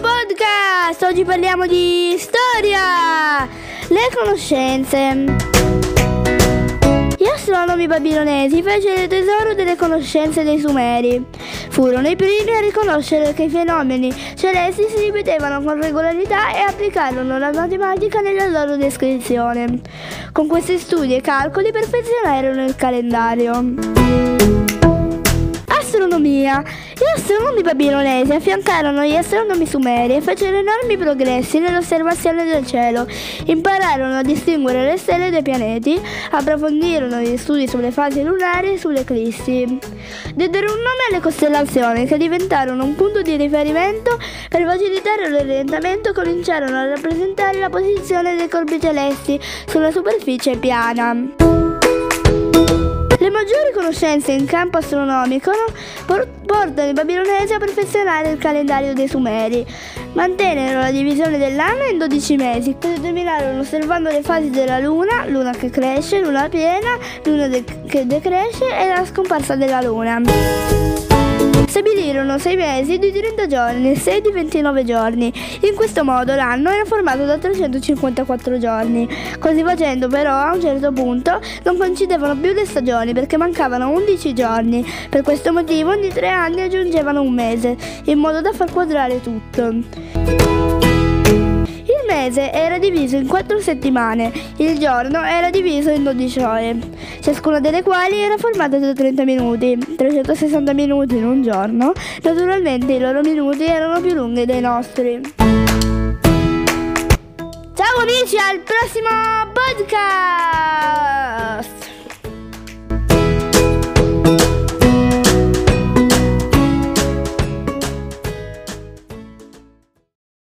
podcast, oggi parliamo di storia, le conoscenze. Gli astronomi babilonesi fecero tesoro delle conoscenze dei Sumeri. Furono i primi a riconoscere che i fenomeni celesti si ripetevano con regolarità e applicarono la matematica nella loro descrizione. Con questi studi e calcoli perfezionarono il calendario astronomia. Gli astronomi babilonesi affiancarono gli astronomi sumeri e fecero enormi progressi nell'osservazione del cielo. Impararono a distinguere le stelle dai pianeti, approfondirono gli studi sulle fasi lunari e sulle eclissi. Diedero un nome alle costellazioni che diventarono un punto di riferimento per facilitare l'orientamento e cominciarono a rappresentare la posizione dei corpi celesti sulla superficie piana. Maggiori conoscenze in campo astronomico portano i babilonesi a perfezionare il calendario dei Sumeri. Mantennero la divisione dell'anno in 12 mesi, che determinarono osservando le fasi della Luna, Luna che cresce, Luna piena, Luna de- che decresce e la scomparsa della Luna. Stabilirono 6 mesi di 30 giorni e 6 di 29 giorni. In questo modo l'anno era formato da 354 giorni. Così facendo però a un certo punto non coincidevano più le stagioni perché mancavano 11 giorni. Per questo motivo ogni 3 anni aggiungevano un mese, in modo da far quadrare tutto mese era diviso in quattro settimane, il giorno era diviso in 12 ore, ciascuna delle quali era formata da 30 minuti, 360 minuti in un giorno. Naturalmente i loro minuti erano più lunghi dei nostri. Ciao amici, al prossimo podcast!